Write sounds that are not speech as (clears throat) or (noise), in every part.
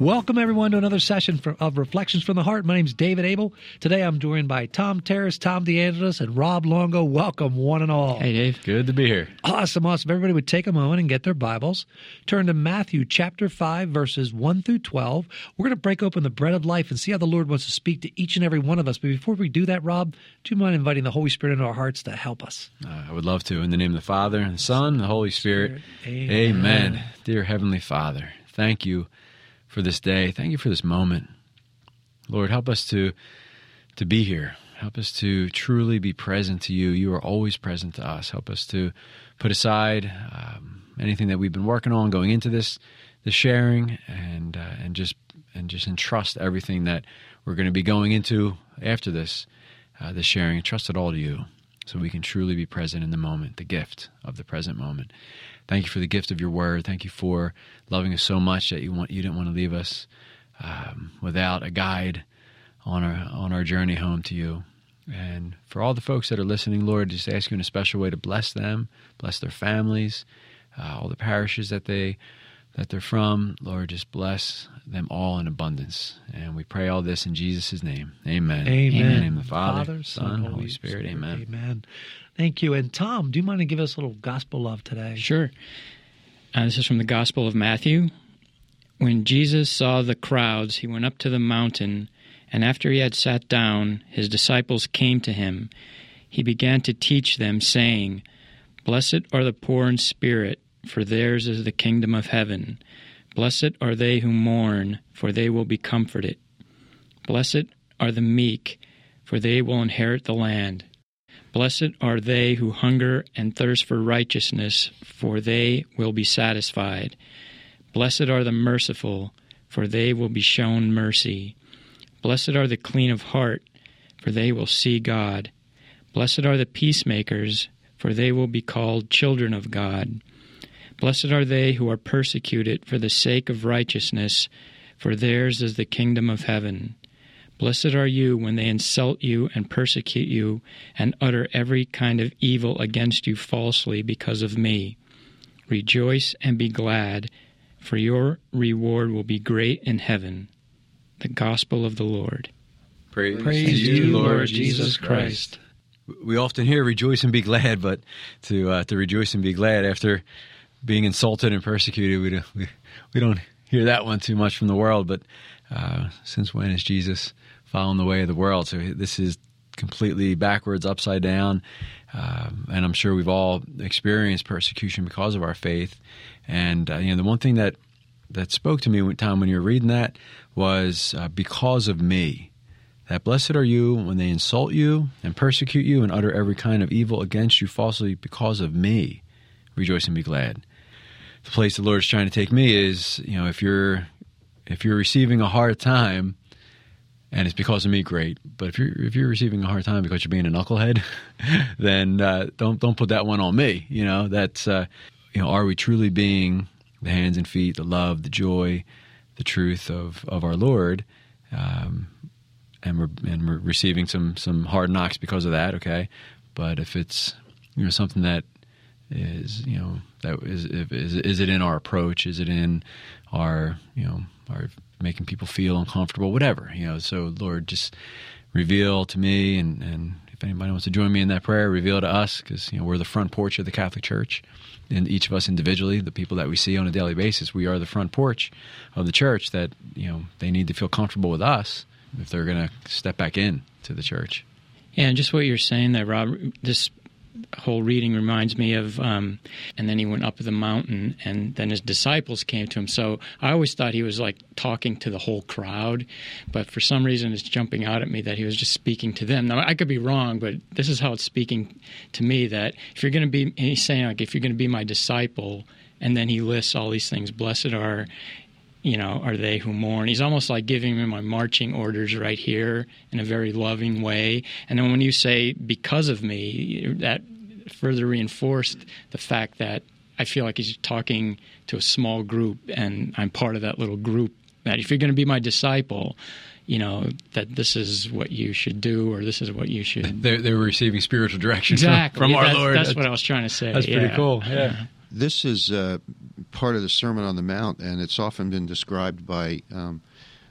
Welcome, everyone, to another session for, of Reflections from the Heart. My name is David Abel. Today I'm joined by Tom Terrace, Tom DeAngelis, and Rob Longo. Welcome, one and all. Hey, Dave. Good to be here. Awesome, awesome. Everybody would take a moment and get their Bibles. Turn to Matthew chapter 5, verses 1 through 12. We're going to break open the bread of life and see how the Lord wants to speak to each and every one of us. But before we do that, Rob, do you mind inviting the Holy Spirit into our hearts to help us? Uh, I would love to. In the name of the Father, and the Son, and the Holy Spirit. Amen. Amen. Dear Heavenly Father, thank you for this day. Thank you for this moment. Lord, help us to to be here. Help us to truly be present to you. You are always present to us. Help us to put aside um, anything that we've been working on going into this the sharing and uh, and just and just entrust everything that we're going to be going into after this uh, the sharing. Entrust it all to you, so we can truly be present in the moment, the gift of the present moment. Thank you for the gift of your word. Thank you for loving us so much that you want you didn't want to leave us um, without a guide on our on our journey home to you. And for all the folks that are listening, Lord, just ask you in a special way to bless them, bless their families, uh, all the parishes that they that they're from. Lord, just bless them all in abundance. And we pray all this in Jesus' name. Amen. Amen. In the name of the Father, Father, Son, Holy Spirit. Amen. Amen. Thank you. And Tom, do you mind to give us a little gospel love today? Sure. Uh, this is from the Gospel of Matthew. When Jesus saw the crowds, he went up to the mountain, and after he had sat down, his disciples came to him. He began to teach them, saying, Blessed are the poor in spirit, for theirs is the kingdom of heaven. Blessed are they who mourn, for they will be comforted. Blessed are the meek, for they will inherit the land. Blessed are they who hunger and thirst for righteousness, for they will be satisfied. Blessed are the merciful, for they will be shown mercy. Blessed are the clean of heart, for they will see God. Blessed are the peacemakers, for they will be called children of God. Blessed are they who are persecuted for the sake of righteousness, for theirs is the kingdom of heaven. Blessed are you when they insult you and persecute you and utter every kind of evil against you falsely because of me. Rejoice and be glad, for your reward will be great in heaven. The Gospel of the Lord. Praise, Praise you, you, Lord Lord Jesus Jesus Christ. Christ. We often hear "rejoice and be glad," but to uh, to rejoice and be glad after being insulted and persecuted, we don't, (laughs) we, we don't hear that one too much from the world. But uh, since when is Jesus following the way of the world? So this is completely backwards, upside down, um, and I'm sure we've all experienced persecution because of our faith. And uh, you know, the one thing that that spoke to me, Tom, when you were reading that, was uh, because of me that blessed are you when they insult you and persecute you and utter every kind of evil against you falsely because of me. Rejoice and be glad. The place the Lord is trying to take me is, you know, if you're if you're receiving a hard time and it's because of me, great. But if you're if you're receiving a hard time because you're being a knucklehead, (laughs) then uh, don't don't put that one on me. You know, that's uh, you know, are we truly being the hands and feet, the love, the joy, the truth of of our Lord? Um, and we're and we're receiving some some hard knocks because of that. Okay, but if it's you know something that is you know that is is is it in our approach? Is it in our you know our making people feel uncomfortable? Whatever you know. So Lord, just reveal to me, and and if anybody wants to join me in that prayer, reveal to us because you know we're the front porch of the Catholic Church. And each of us individually, the people that we see on a daily basis, we are the front porch of the church. That you know they need to feel comfortable with us if they're going to step back in to the church. Yeah, and just what you're saying there, Rob, this whole reading reminds me of, um, and then he went up the mountain, and then his disciples came to him. So I always thought he was like talking to the whole crowd, but for some reason it's jumping out at me that he was just speaking to them. Now I could be wrong, but this is how it's speaking to me that if you're going to be, he's saying like, if you're going to be my disciple, and then he lists all these things. Blessed are you know, are they who mourn. He's almost like giving me my marching orders right here in a very loving way. And then when you say because of me, that further reinforced the fact that I feel like he's talking to a small group and I'm part of that little group. That if you're going to be my disciple, you know that this is what you should do or this is what you should. They're, they're receiving spiritual direction exactly. from, from our that's, Lord. That's, that's, what I was trying to say. That's yeah. pretty cool. Yeah. This is uh, part of the Sermon on the Mount, and it's often been described by um,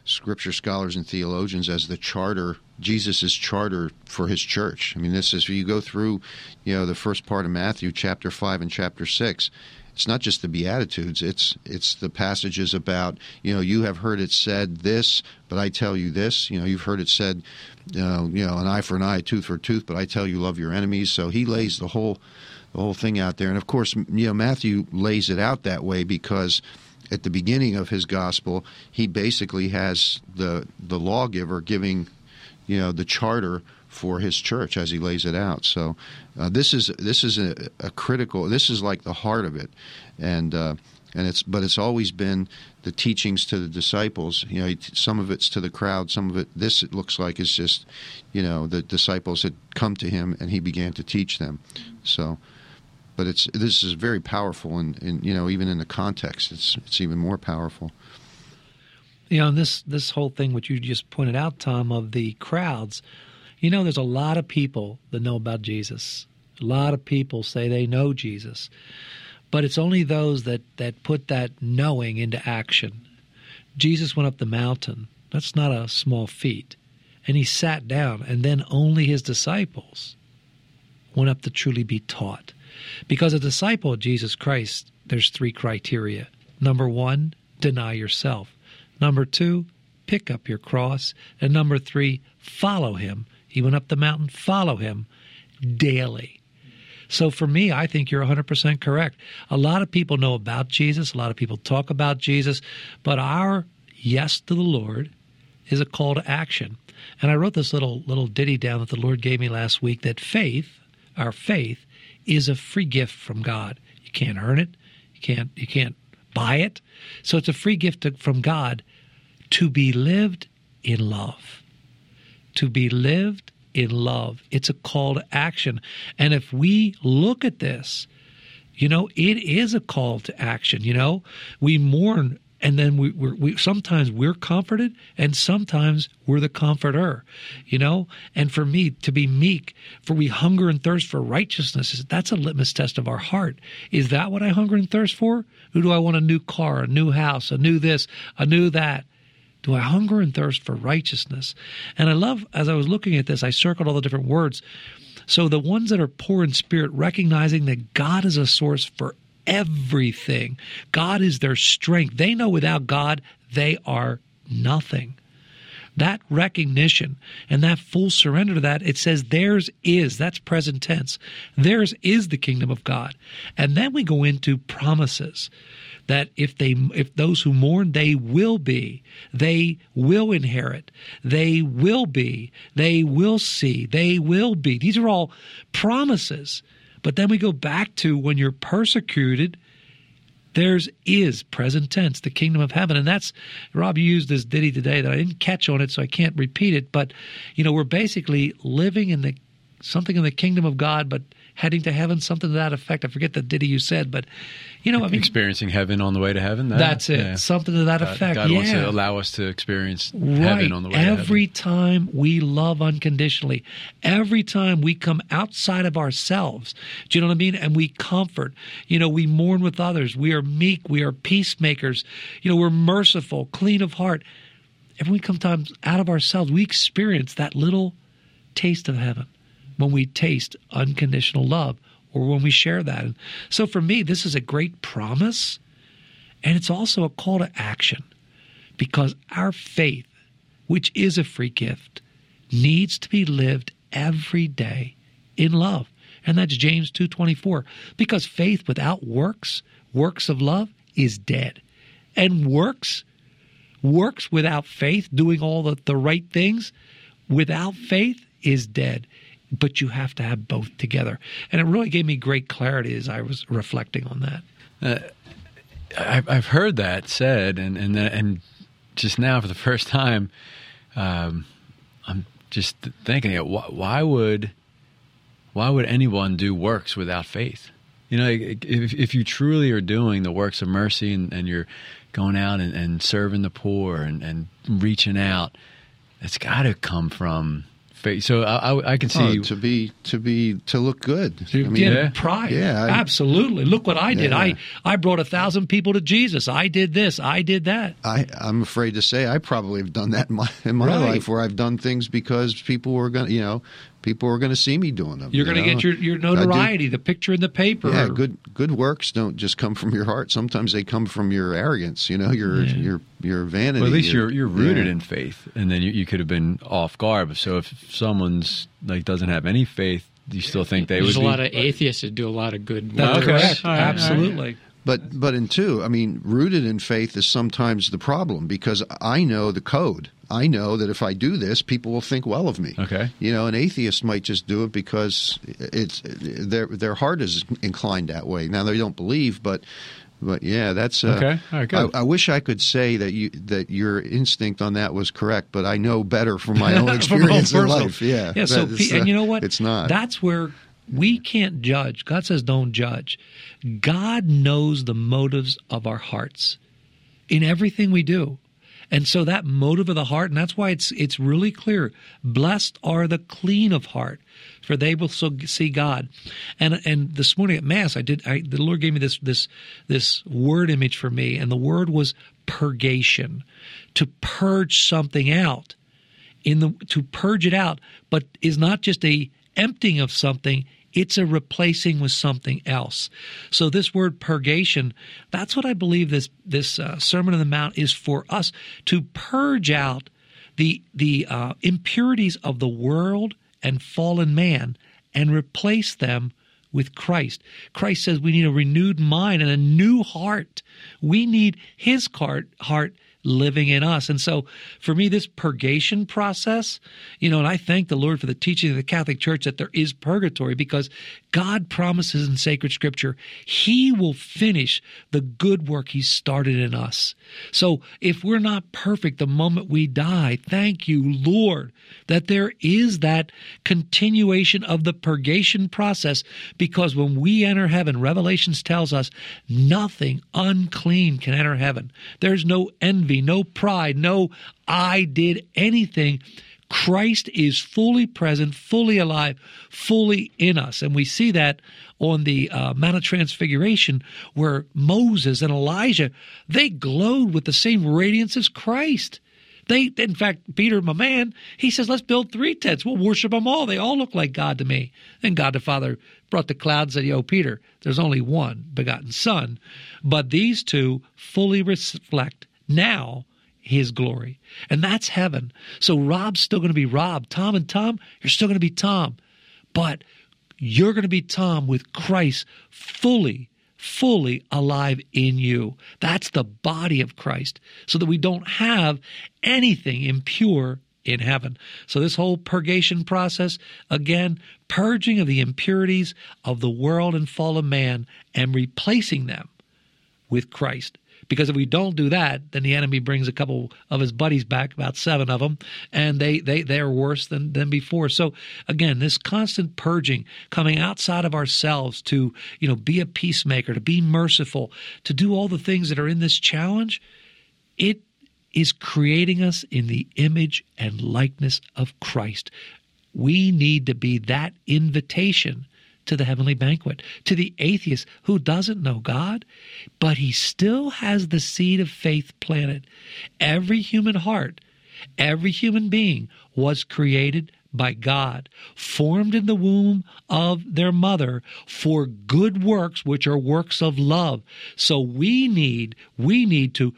scripture scholars and theologians as the charter, Jesus' charter for his church. I mean, this is, you go through, you know, the first part of Matthew, chapter 5 and chapter 6, it's not just the beatitudes it's it's the passages about you know you have heard it said this but i tell you this you know you've heard it said uh, you know an eye for an eye a tooth for tooth but i tell you love your enemies so he lays the whole the whole thing out there. And of course, you know, Matthew lays it out that way because at the beginning of his gospel, he basically has the the lawgiver giving, you know, the charter for his church as he lays it out. So uh, this is this is a, a, critical. This is like the heart of it, and uh, and it's but it's always been the teachings to the disciples. You know, some of it's to the crowd. Some of it, this it looks like is just, you know, the disciples had come to him and he began to teach them. So but it's this is very powerful, and, and you know even in the context, it's it's even more powerful. You know, this this whole thing, which you just pointed out, Tom, of the crowds. You know, there's a lot of people that know about Jesus. A lot of people say they know Jesus, but it's only those that that put that knowing into action. Jesus went up the mountain. That's not a small feat. And he sat down, and then only his disciples went up to truly be taught. Because a disciple of Jesus Christ, there's three criteria. Number one, deny yourself. Number two, pick up your cross. And number three, follow him. He went up the mountain, follow him daily. So for me, I think you're 100% correct. A lot of people know about Jesus, a lot of people talk about Jesus, but our yes to the Lord is a call to action. And I wrote this little little ditty down that the Lord gave me last week that faith, our faith is a free gift from God. You can't earn it. You can't you can't buy it. So it's a free gift to, from God to be lived in love. To be lived in love. It's a call to action. And if we look at this, you know, it is a call to action. You know, we mourn and then we, we're, we sometimes we're comforted and sometimes we're the comforter you know? And for me to be meek for we hunger and thirst for righteousness that's a litmus test of our heart. Is that what i hunger and thirst for? Who do i want a new car a new house a new this a new that? Do i hunger and thirst for righteousness? And i love as i was looking at this i circled all the different words. So the ones that are poor in spirit recognizing that god is a source for everything. God is their strength. They know without God, they are nothing. That recognition and that full surrender to that, it says theirs is, that's present tense. Theirs is the kingdom of God. And then we go into promises that if they if those who mourn they will be they will inherit they will be they will see they will be these are all promises but then we go back to when you're persecuted, theirs is present tense, the kingdom of heaven. And that's, Rob, you used this ditty today that I didn't catch on it, so I can't repeat it. But, you know, we're basically living in the something in the kingdom of God, but heading to heaven, something to that effect. I forget the ditty you said, but you know, I mean, experiencing heaven on the way to heaven. That, that's it. Yeah. Something to that effect. God, God yeah. wants to allow us to experience right. heaven on the way. Every time we love unconditionally, every time we come outside of ourselves, do you know what I mean? And we comfort. You know, we mourn with others. We are meek. We are peacemakers. You know, we're merciful, clean of heart. Every we come times out of ourselves, we experience that little taste of heaven when we taste unconditional love or when we share that. And so for me, this is a great promise, and it's also a call to action because our faith, which is a free gift, needs to be lived every day in love. And that's James 2:24. Because faith without works, works of love is dead. And works works without faith, doing all the, the right things without faith is dead. But you have to have both together. And it really gave me great clarity as I was reflecting on that. Uh, I've, I've heard that said, and and and just now for the (laughs) first time, um, I'm just thinking, why, why would why would anyone do works without faith? You know, if, if you truly are doing the works of mercy and, and you're going out and, and serving the poor and, and reaching out, it's got to come from so I, I can see oh, to be to be to look good. To I mean, yeah, pride. Yeah, I, absolutely. Look what I did. Yeah. I I brought a thousand people to Jesus. I did this. I did that. I I'm afraid to say I probably have done that in my in my right. life where I've done things because people were going to you know people are going to see me doing them. You're going to get your, your notoriety, the picture in the paper. Yeah, good good works don't just come from your heart. Sometimes they come from your arrogance. You know, your yeah. your your vanity. Well, at least you're you're rooted yeah. in faith, and then you, you could have been off guard. So if someone's like doesn't have any faith, you still think they There's would? There's a lot of atheists that do a lot of good. That's correct. Absolutely. But but in two, I mean, rooted in faith is sometimes the problem because I know the code. I know that if I do this, people will think well of me. Okay. You know, an atheist might just do it because it's their their heart is inclined that way. Now they don't believe, but but yeah, that's uh, okay. All right, good. I, I, wish I could say that you that your instinct on that was correct, but I know better from my own (laughs) experience in life. Yeah, yeah. So, uh, and you know what? It's not. That's where we can't judge. God says, don't judge. God knows the motives of our hearts in everything we do. And so that motive of the heart, and that's why it's it's really clear. Blessed are the clean of heart, for they will so see God. And and this morning at mass, I did. I, the Lord gave me this this this word image for me, and the word was purgation, to purge something out, in the to purge it out, but is not just a emptying of something it's a replacing with something else. So this word purgation, that's what I believe this this uh, Sermon on the Mount is for us to purge out the the uh, impurities of the world and fallen man and replace them with Christ. Christ says we need a renewed mind and a new heart. We need his heart heart living in us. And so for me, this purgation process, you know, and I thank the Lord for the teaching of the Catholic Church that there is purgatory because God promises in sacred scripture, He will finish the good work He started in us. So if we're not perfect the moment we die, thank you, Lord, that there is that continuation of the purgation process because when we enter heaven, Revelations tells us nothing unclean can enter heaven. There's no envy, no pride, no I did anything. Christ is fully present, fully alive, fully in us. And we see that on the uh, Mount of Transfiguration where Moses and Elijah, they glowed with the same radiance as Christ. They, in fact, Peter, my man, he says, let's build three tents. We'll worship them all. They all look like God to me. Then God the Father brought the cloud and said, Yo, Peter, there's only one begotten Son. But these two fully reflect now his glory. And that's heaven. So Rob's still going to be Rob. Tom and Tom, you're still going to be Tom. But you're going to be Tom with Christ fully fully alive in you. That's the body of Christ, so that we don't have anything impure in heaven. So, this whole purgation process, again, purging of the impurities of the world and fallen man and replacing them with Christ. Because if we don't do that, then the enemy brings a couple of his buddies back, about seven of them, and they they they're worse than than before. So again, this constant purging, coming outside of ourselves to you know be a peacemaker, to be merciful, to do all the things that are in this challenge, it is creating us in the image and likeness of Christ. We need to be that invitation to the heavenly banquet. To the atheist who doesn't know God, but he still has the seed of faith planted. Every human heart, every human being was created by God, formed in the womb of their mother for good works, which are works of love. So we need, we need to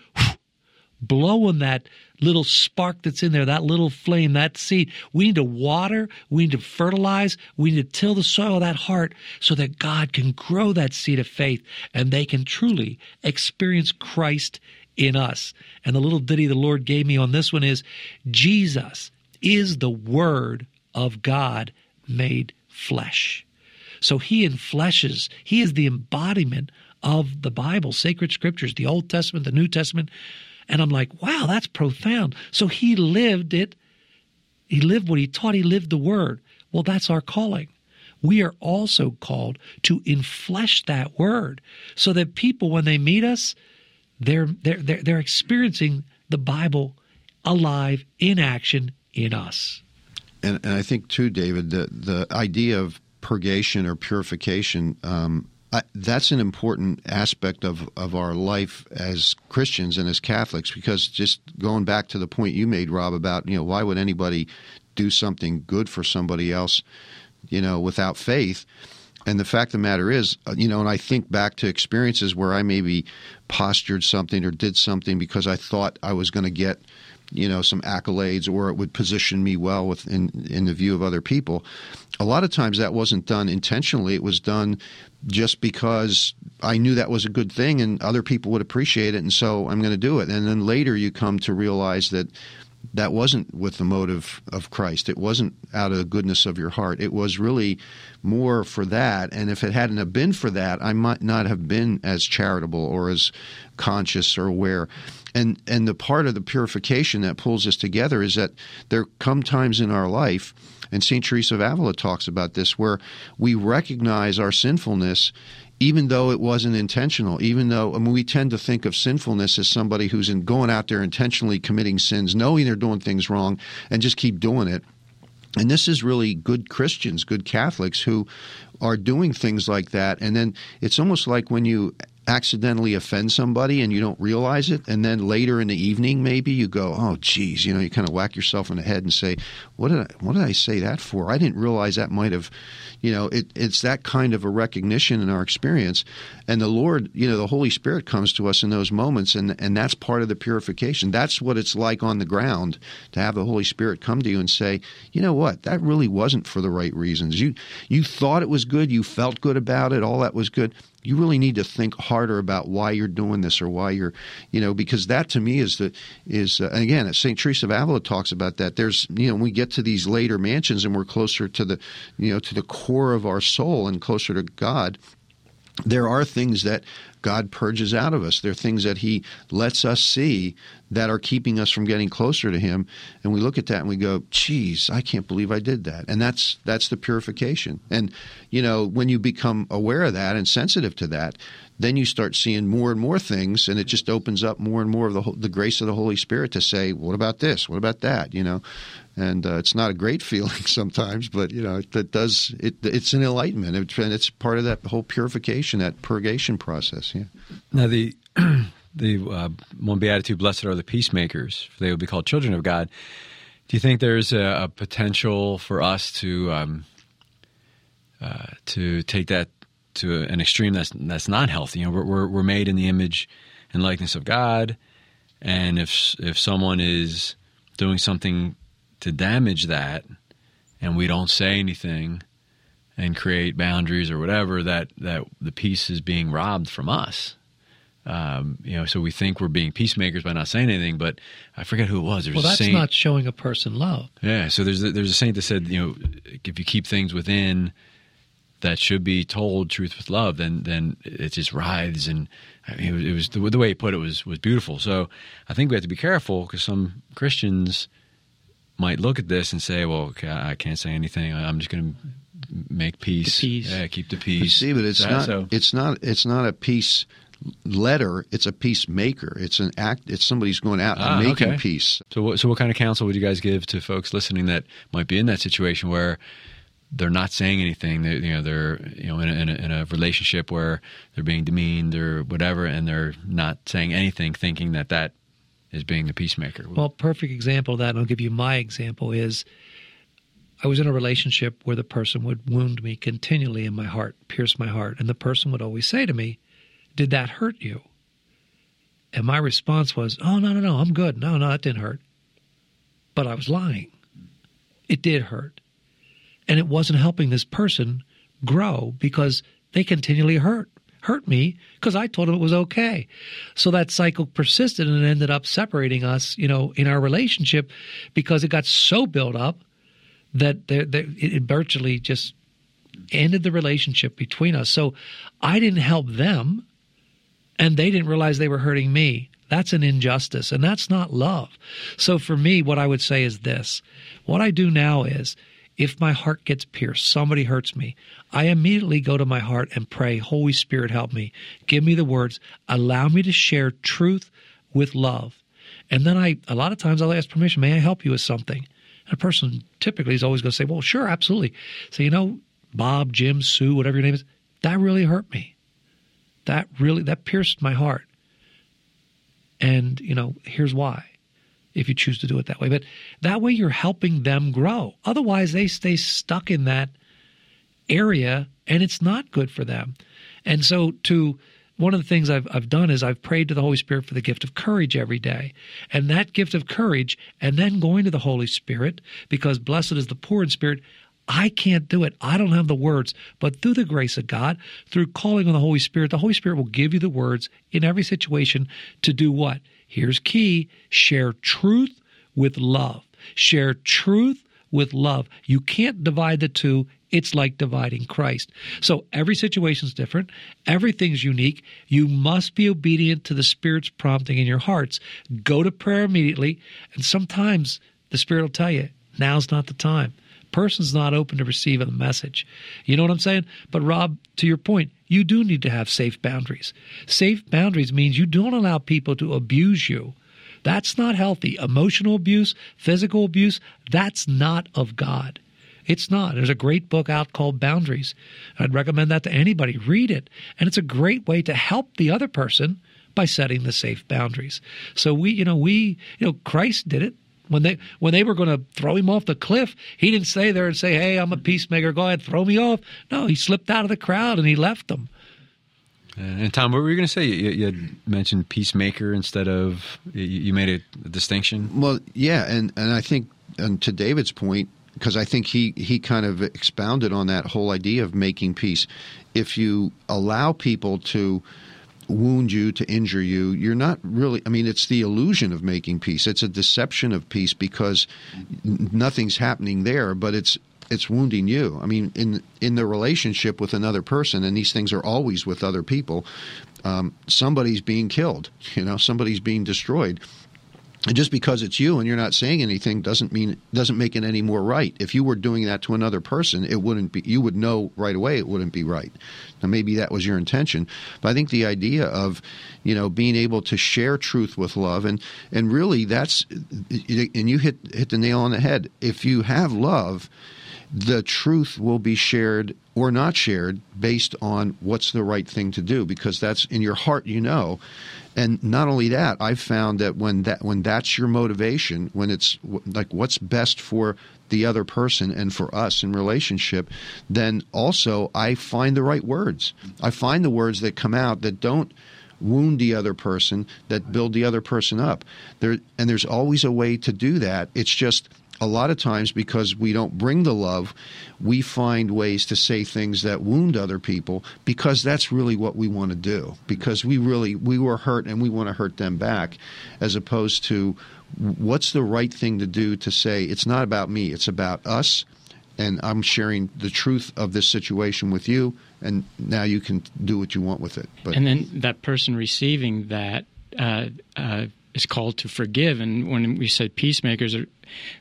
blow on that little spark that's in there, that little flame, that seed. We need to water, we need to fertilize, we need to till the soil of that heart so that God can grow that seed of faith and they can truly experience Christ in us. And the little ditty the Lord gave me on this one is Jesus is the Word of God made flesh. So he enfleshes, he is the embodiment of the Bible, sacred scriptures, the Old Testament, the New Testament. And I'm like, wow, that's profound. So he lived it. He lived what he taught. He lived the word. Well, that's our calling. We are also called to enflesh that word so that people, when they meet us, they're, they're, they're, they're experiencing the Bible alive in action in us. And, and I think, too, David, the, the idea of purgation or purification um, I, that's an important aspect of, of our life as Christians and as Catholics because just going back to the point you made, Rob, about you know why would anybody do something good for somebody else, you know, without faith? And the fact of the matter is, uh, you know, and I think back to experiences where I maybe postured something or did something because I thought I was going to get you know some accolades or it would position me well within in the view of other people a lot of times that wasn't done intentionally it was done just because I knew that was a good thing and other people would appreciate it and so I'm going to do it and then later you come to realize that that wasn't with the motive of Christ. It wasn't out of the goodness of your heart. It was really more for that. And if it hadn't have been for that, I might not have been as charitable or as conscious or aware. And and the part of the purification that pulls us together is that there come times in our life, and St. Teresa of Avila talks about this, where we recognize our sinfulness even though it wasn't intentional, even though I mean, we tend to think of sinfulness as somebody who's in going out there intentionally committing sins, knowing they're doing things wrong, and just keep doing it. And this is really good Christians, good Catholics who are doing things like that. And then it's almost like when you accidentally offend somebody and you don't realize it and then later in the evening maybe you go oh geez you know you kind of whack yourself in the head and say what did I what did I say that for? I didn't realize that might have you know it, it's that kind of a recognition in our experience. And the Lord you know the Holy Spirit comes to us in those moments and and that's part of the purification. That's what it's like on the ground to have the Holy Spirit come to you and say you know what? That really wasn't for the right reasons. You you thought it was good. You felt good about it. All that was good you really need to think harder about why you're doing this or why you're you know because that to me is the is uh, again st teresa of avila talks about that. There's you know when we get to these later mansions and we're closer to the you know to the core of our soul and closer to god there are things that God purges out of us. There are things that He lets us see that are keeping us from getting closer to Him, and we look at that and we go, "Geez, I can't believe I did that." And that's that's the purification. And you know, when you become aware of that and sensitive to that, then you start seeing more and more things, and it just opens up more and more of the the grace of the Holy Spirit to say, "What about this? What about that?" You know, and uh, it's not a great (laughs) feeling sometimes, but you know it, does. It, it's an enlightenment, it, and it's part of that whole purification, that purgation process. Yeah. Now the (clears throat) the uh, one beatitude, blessed are the peacemakers, for they will be called children of God. Do you think there's a, a potential for us to um, uh, to take that to an extreme that's that's not healthy? You know, we're we're made in the image and likeness of God, and if if someone is doing something to damage that and we don't say anything and create boundaries or whatever that that the peace is being robbed from us. Um, you know so we think we're being peacemakers by not saying anything but i forget who it was. There's well that's saint, not showing a person love. Yeah so there's a, there's a saint that said you know if you keep things within that should be told truth with love then then it just writhes and I mean, it was, it was the, the way he put it was was beautiful. So i think we have to be careful because some christians might look at this and say, "Well, okay, I can't say anything. I'm just going to make peace. peace. Yeah, keep the peace." But see, but it's not. So. It's not. It's not a peace letter. It's a peacemaker. It's an act. It's somebody's going out ah, and making okay. peace. So, what, so what kind of counsel would you guys give to folks listening that might be in that situation where? They're not saying anything. They, you know, they're you know in a, in, a, in a relationship where they're being demeaned or whatever, and they're not saying anything, thinking that that as being the peacemaker. Well, perfect example of that, and I'll give you my example is I was in a relationship where the person would wound me continually in my heart, pierce my heart, and the person would always say to me, "Did that hurt you?" And my response was, "Oh no, no, no, I'm good. No, no, that didn't hurt." but I was lying. It did hurt. And it wasn't helping this person grow because they continually hurt hurt me because I told him it was okay. So that cycle persisted and it ended up separating us, you know, in our relationship because it got so built up that it virtually just ended the relationship between us. So I didn't help them and they didn't realize they were hurting me. That's an injustice and that's not love. So for me, what I would say is this what I do now is if my heart gets pierced, somebody hurts me, I immediately go to my heart and pray, Holy Spirit, help me. Give me the words. Allow me to share truth with love. And then I, a lot of times I'll ask permission, may I help you with something? And a person typically is always going to say, well, sure, absolutely. So, you know, Bob, Jim, Sue, whatever your name is, that really hurt me. That really, that pierced my heart. And, you know, here's why if you choose to do it that way. But that way you're helping them grow. Otherwise, they stay stuck in that area and it's not good for them. And so, to one of the things I've, I've done is I've prayed to the Holy Spirit for the gift of courage every day. And that gift of courage, and then going to the Holy Spirit, because blessed is the poor in spirit, I can't do it. I don't have the words. But through the grace of God, through calling on the Holy Spirit, the Holy Spirit will give you the words in every situation to do what? Here's key share truth with love. Share truth with love. You can't divide the two. It's like dividing Christ. So every situation is different. Everything's unique. You must be obedient to the Spirit's prompting in your hearts. Go to prayer immediately. And sometimes the Spirit will tell you, now's not the time person's not open to receiving the message. You know what I'm saying? But Rob, to your point, you do need to have safe boundaries. Safe boundaries means you don't allow people to abuse you. That's not healthy. Emotional abuse, physical abuse, that's not of God. It's not. There's a great book out called Boundaries. I'd recommend that to anybody. Read it. And it's a great way to help the other person by setting the safe boundaries. So we, you know, we, you know, Christ did it. When they when they were going to throw him off the cliff, he didn't stay there and say, "Hey, I'm a peacemaker. Go ahead, throw me off." No, he slipped out of the crowd and he left them. Uh, and Tom, what were you going to say? You, you, had mentioned peacemaker instead of you, made a, a distinction. Well, yeah, and and I think and to David's point, because I think he he kind of expounded on that whole idea of making peace. If you allow people to wound you, to injure you. You're not really, I mean, it's the illusion of making peace. It's a deception of peace because nothing's happening there, but it's it's wounding you. I mean, in in the relationship with another person, and these things are always with other people. Um, somebody's being killed. You know, somebody's being destroyed. And just because it's you and you're not saying anything doesn't mean doesn't make it any more right. If you were doing that to another person, it wouldn't be. You would know right away it wouldn't be right. Now maybe that was your intention, but I think the idea of you know being able to share truth with love and and really that's and you hit hit the nail on the head. If you have love, the truth will be shared or not shared based on what's the right thing to do because that's in your heart you know. And not only that i've found that when that when that's your motivation when it's like what's best for the other person and for us in relationship then also i find the right words. I find the words that come out that don't wound the other person that build the other person up. There and there's always a way to do that. It's just a lot of times because we don't bring the love, we find ways to say things that wound other people because that's really what we want to do. Because we really we were hurt and we want to hurt them back, as opposed to what's the right thing to do to say it's not about me, it's about us, and I'm sharing the truth of this situation with you, and now you can do what you want with it. But and then that person receiving that. Uh, uh, is called to forgive. And when we say peacemakers, are,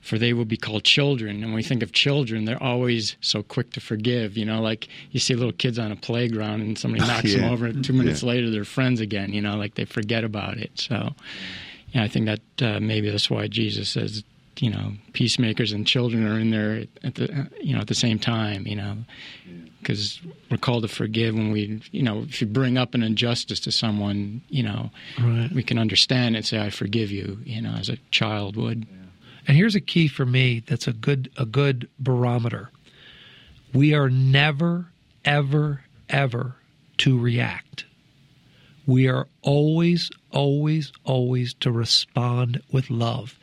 for they will be called children. And when we think of children, they're always so quick to forgive. You know, like you see little kids on a playground and somebody (laughs) knocks yeah. them over. Two minutes yeah. later, they're friends again. You know, like they forget about it. So, yeah, I think that uh, maybe that's why Jesus says, you know, peacemakers and children are in there at the you know at the same time. You know, because we're called to forgive when we, you know, if you bring up an injustice to someone, you know, right. we can understand and say, "I forgive you," you know, as a child would. And here's a key for me that's a good a good barometer. We are never ever ever to react. We are always, always, always to respond with love.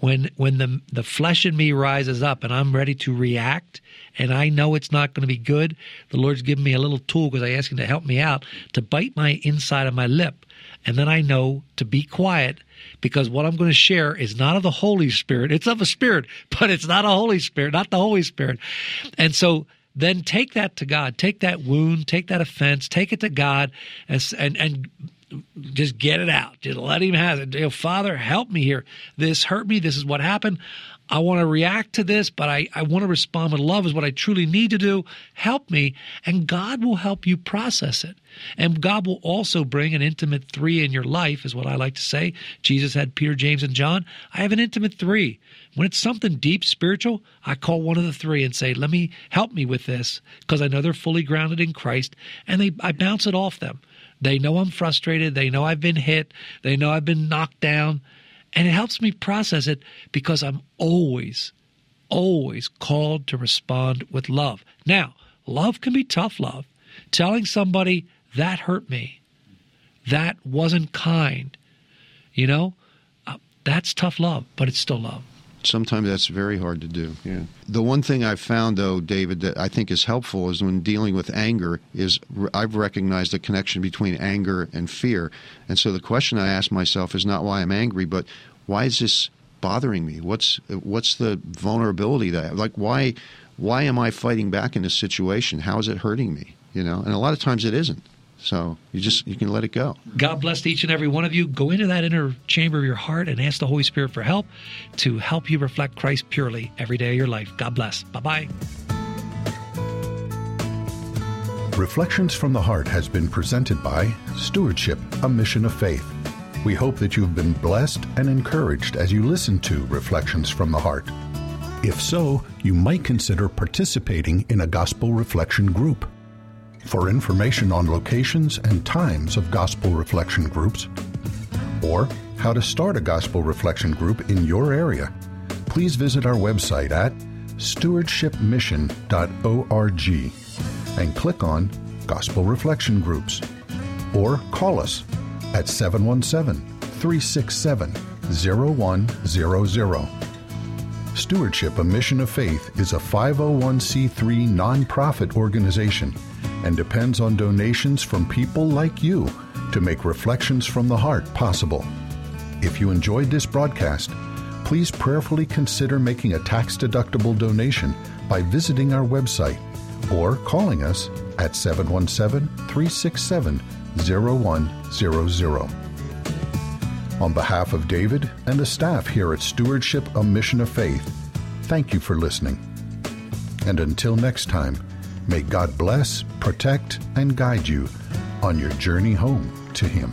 When when the the flesh in me rises up and I'm ready to react and I know it's not going to be good, the Lord's given me a little tool because I ask him to help me out to bite my inside of my lip. And then I know to be quiet because what I'm going to share is not of the Holy Spirit. It's of a spirit, (laughs) but it's not a Holy Spirit, not the Holy Spirit. And so then take that to God. Take that wound, take that offense, take it to God, and and, and just get it out. Just let Him have it. Father, help me here. This hurt me. This is what happened. I want to react to this, but I, I want to respond with love, is what I truly need to do. Help me. And God will help you process it. And God will also bring an intimate three in your life, is what I like to say. Jesus had Peter, James, and John. I have an intimate three. When it's something deep spiritual, I call one of the three and say, Let me help me with this, because I know they're fully grounded in Christ, and they I bounce it off them. They know I'm frustrated. They know I've been hit. They know I've been knocked down. And it helps me process it because I'm always, always called to respond with love. Now, love can be tough love. Telling somebody that hurt me, that wasn't kind, you know, uh, that's tough love, but it's still love. Sometimes that's very hard to do. Yeah. The one thing I've found, though, David, that I think is helpful is when dealing with anger, is I've recognized the connection between anger and fear. And so the question I ask myself is not why I'm angry, but why is this bothering me? What's what's the vulnerability that like why why am I fighting back in this situation? How is it hurting me? You know, and a lot of times it isn't. So you just you can let it go. God bless each and every one of you. Go into that inner chamber of your heart and ask the Holy Spirit for help to help you reflect Christ purely every day of your life. God bless. Bye bye. Reflections from the Heart has been presented by Stewardship, a Mission of Faith. We hope that you've been blessed and encouraged as you listen to Reflections from the Heart. If so, you might consider participating in a gospel reflection group. For information on locations and times of gospel reflection groups, or how to start a gospel reflection group in your area, please visit our website at stewardshipmission.org and click on Gospel Reflection Groups, or call us at 717 367 0100. Stewardship, a Mission of Faith, is a 501c3 nonprofit organization and depends on donations from people like you to make Reflections from the Heart possible. If you enjoyed this broadcast, please prayerfully consider making a tax deductible donation by visiting our website or calling us at 717 367 0100. On behalf of David and the staff here at Stewardship, a Mission of Faith, thank you for listening. And until next time, may God bless, protect, and guide you on your journey home to Him.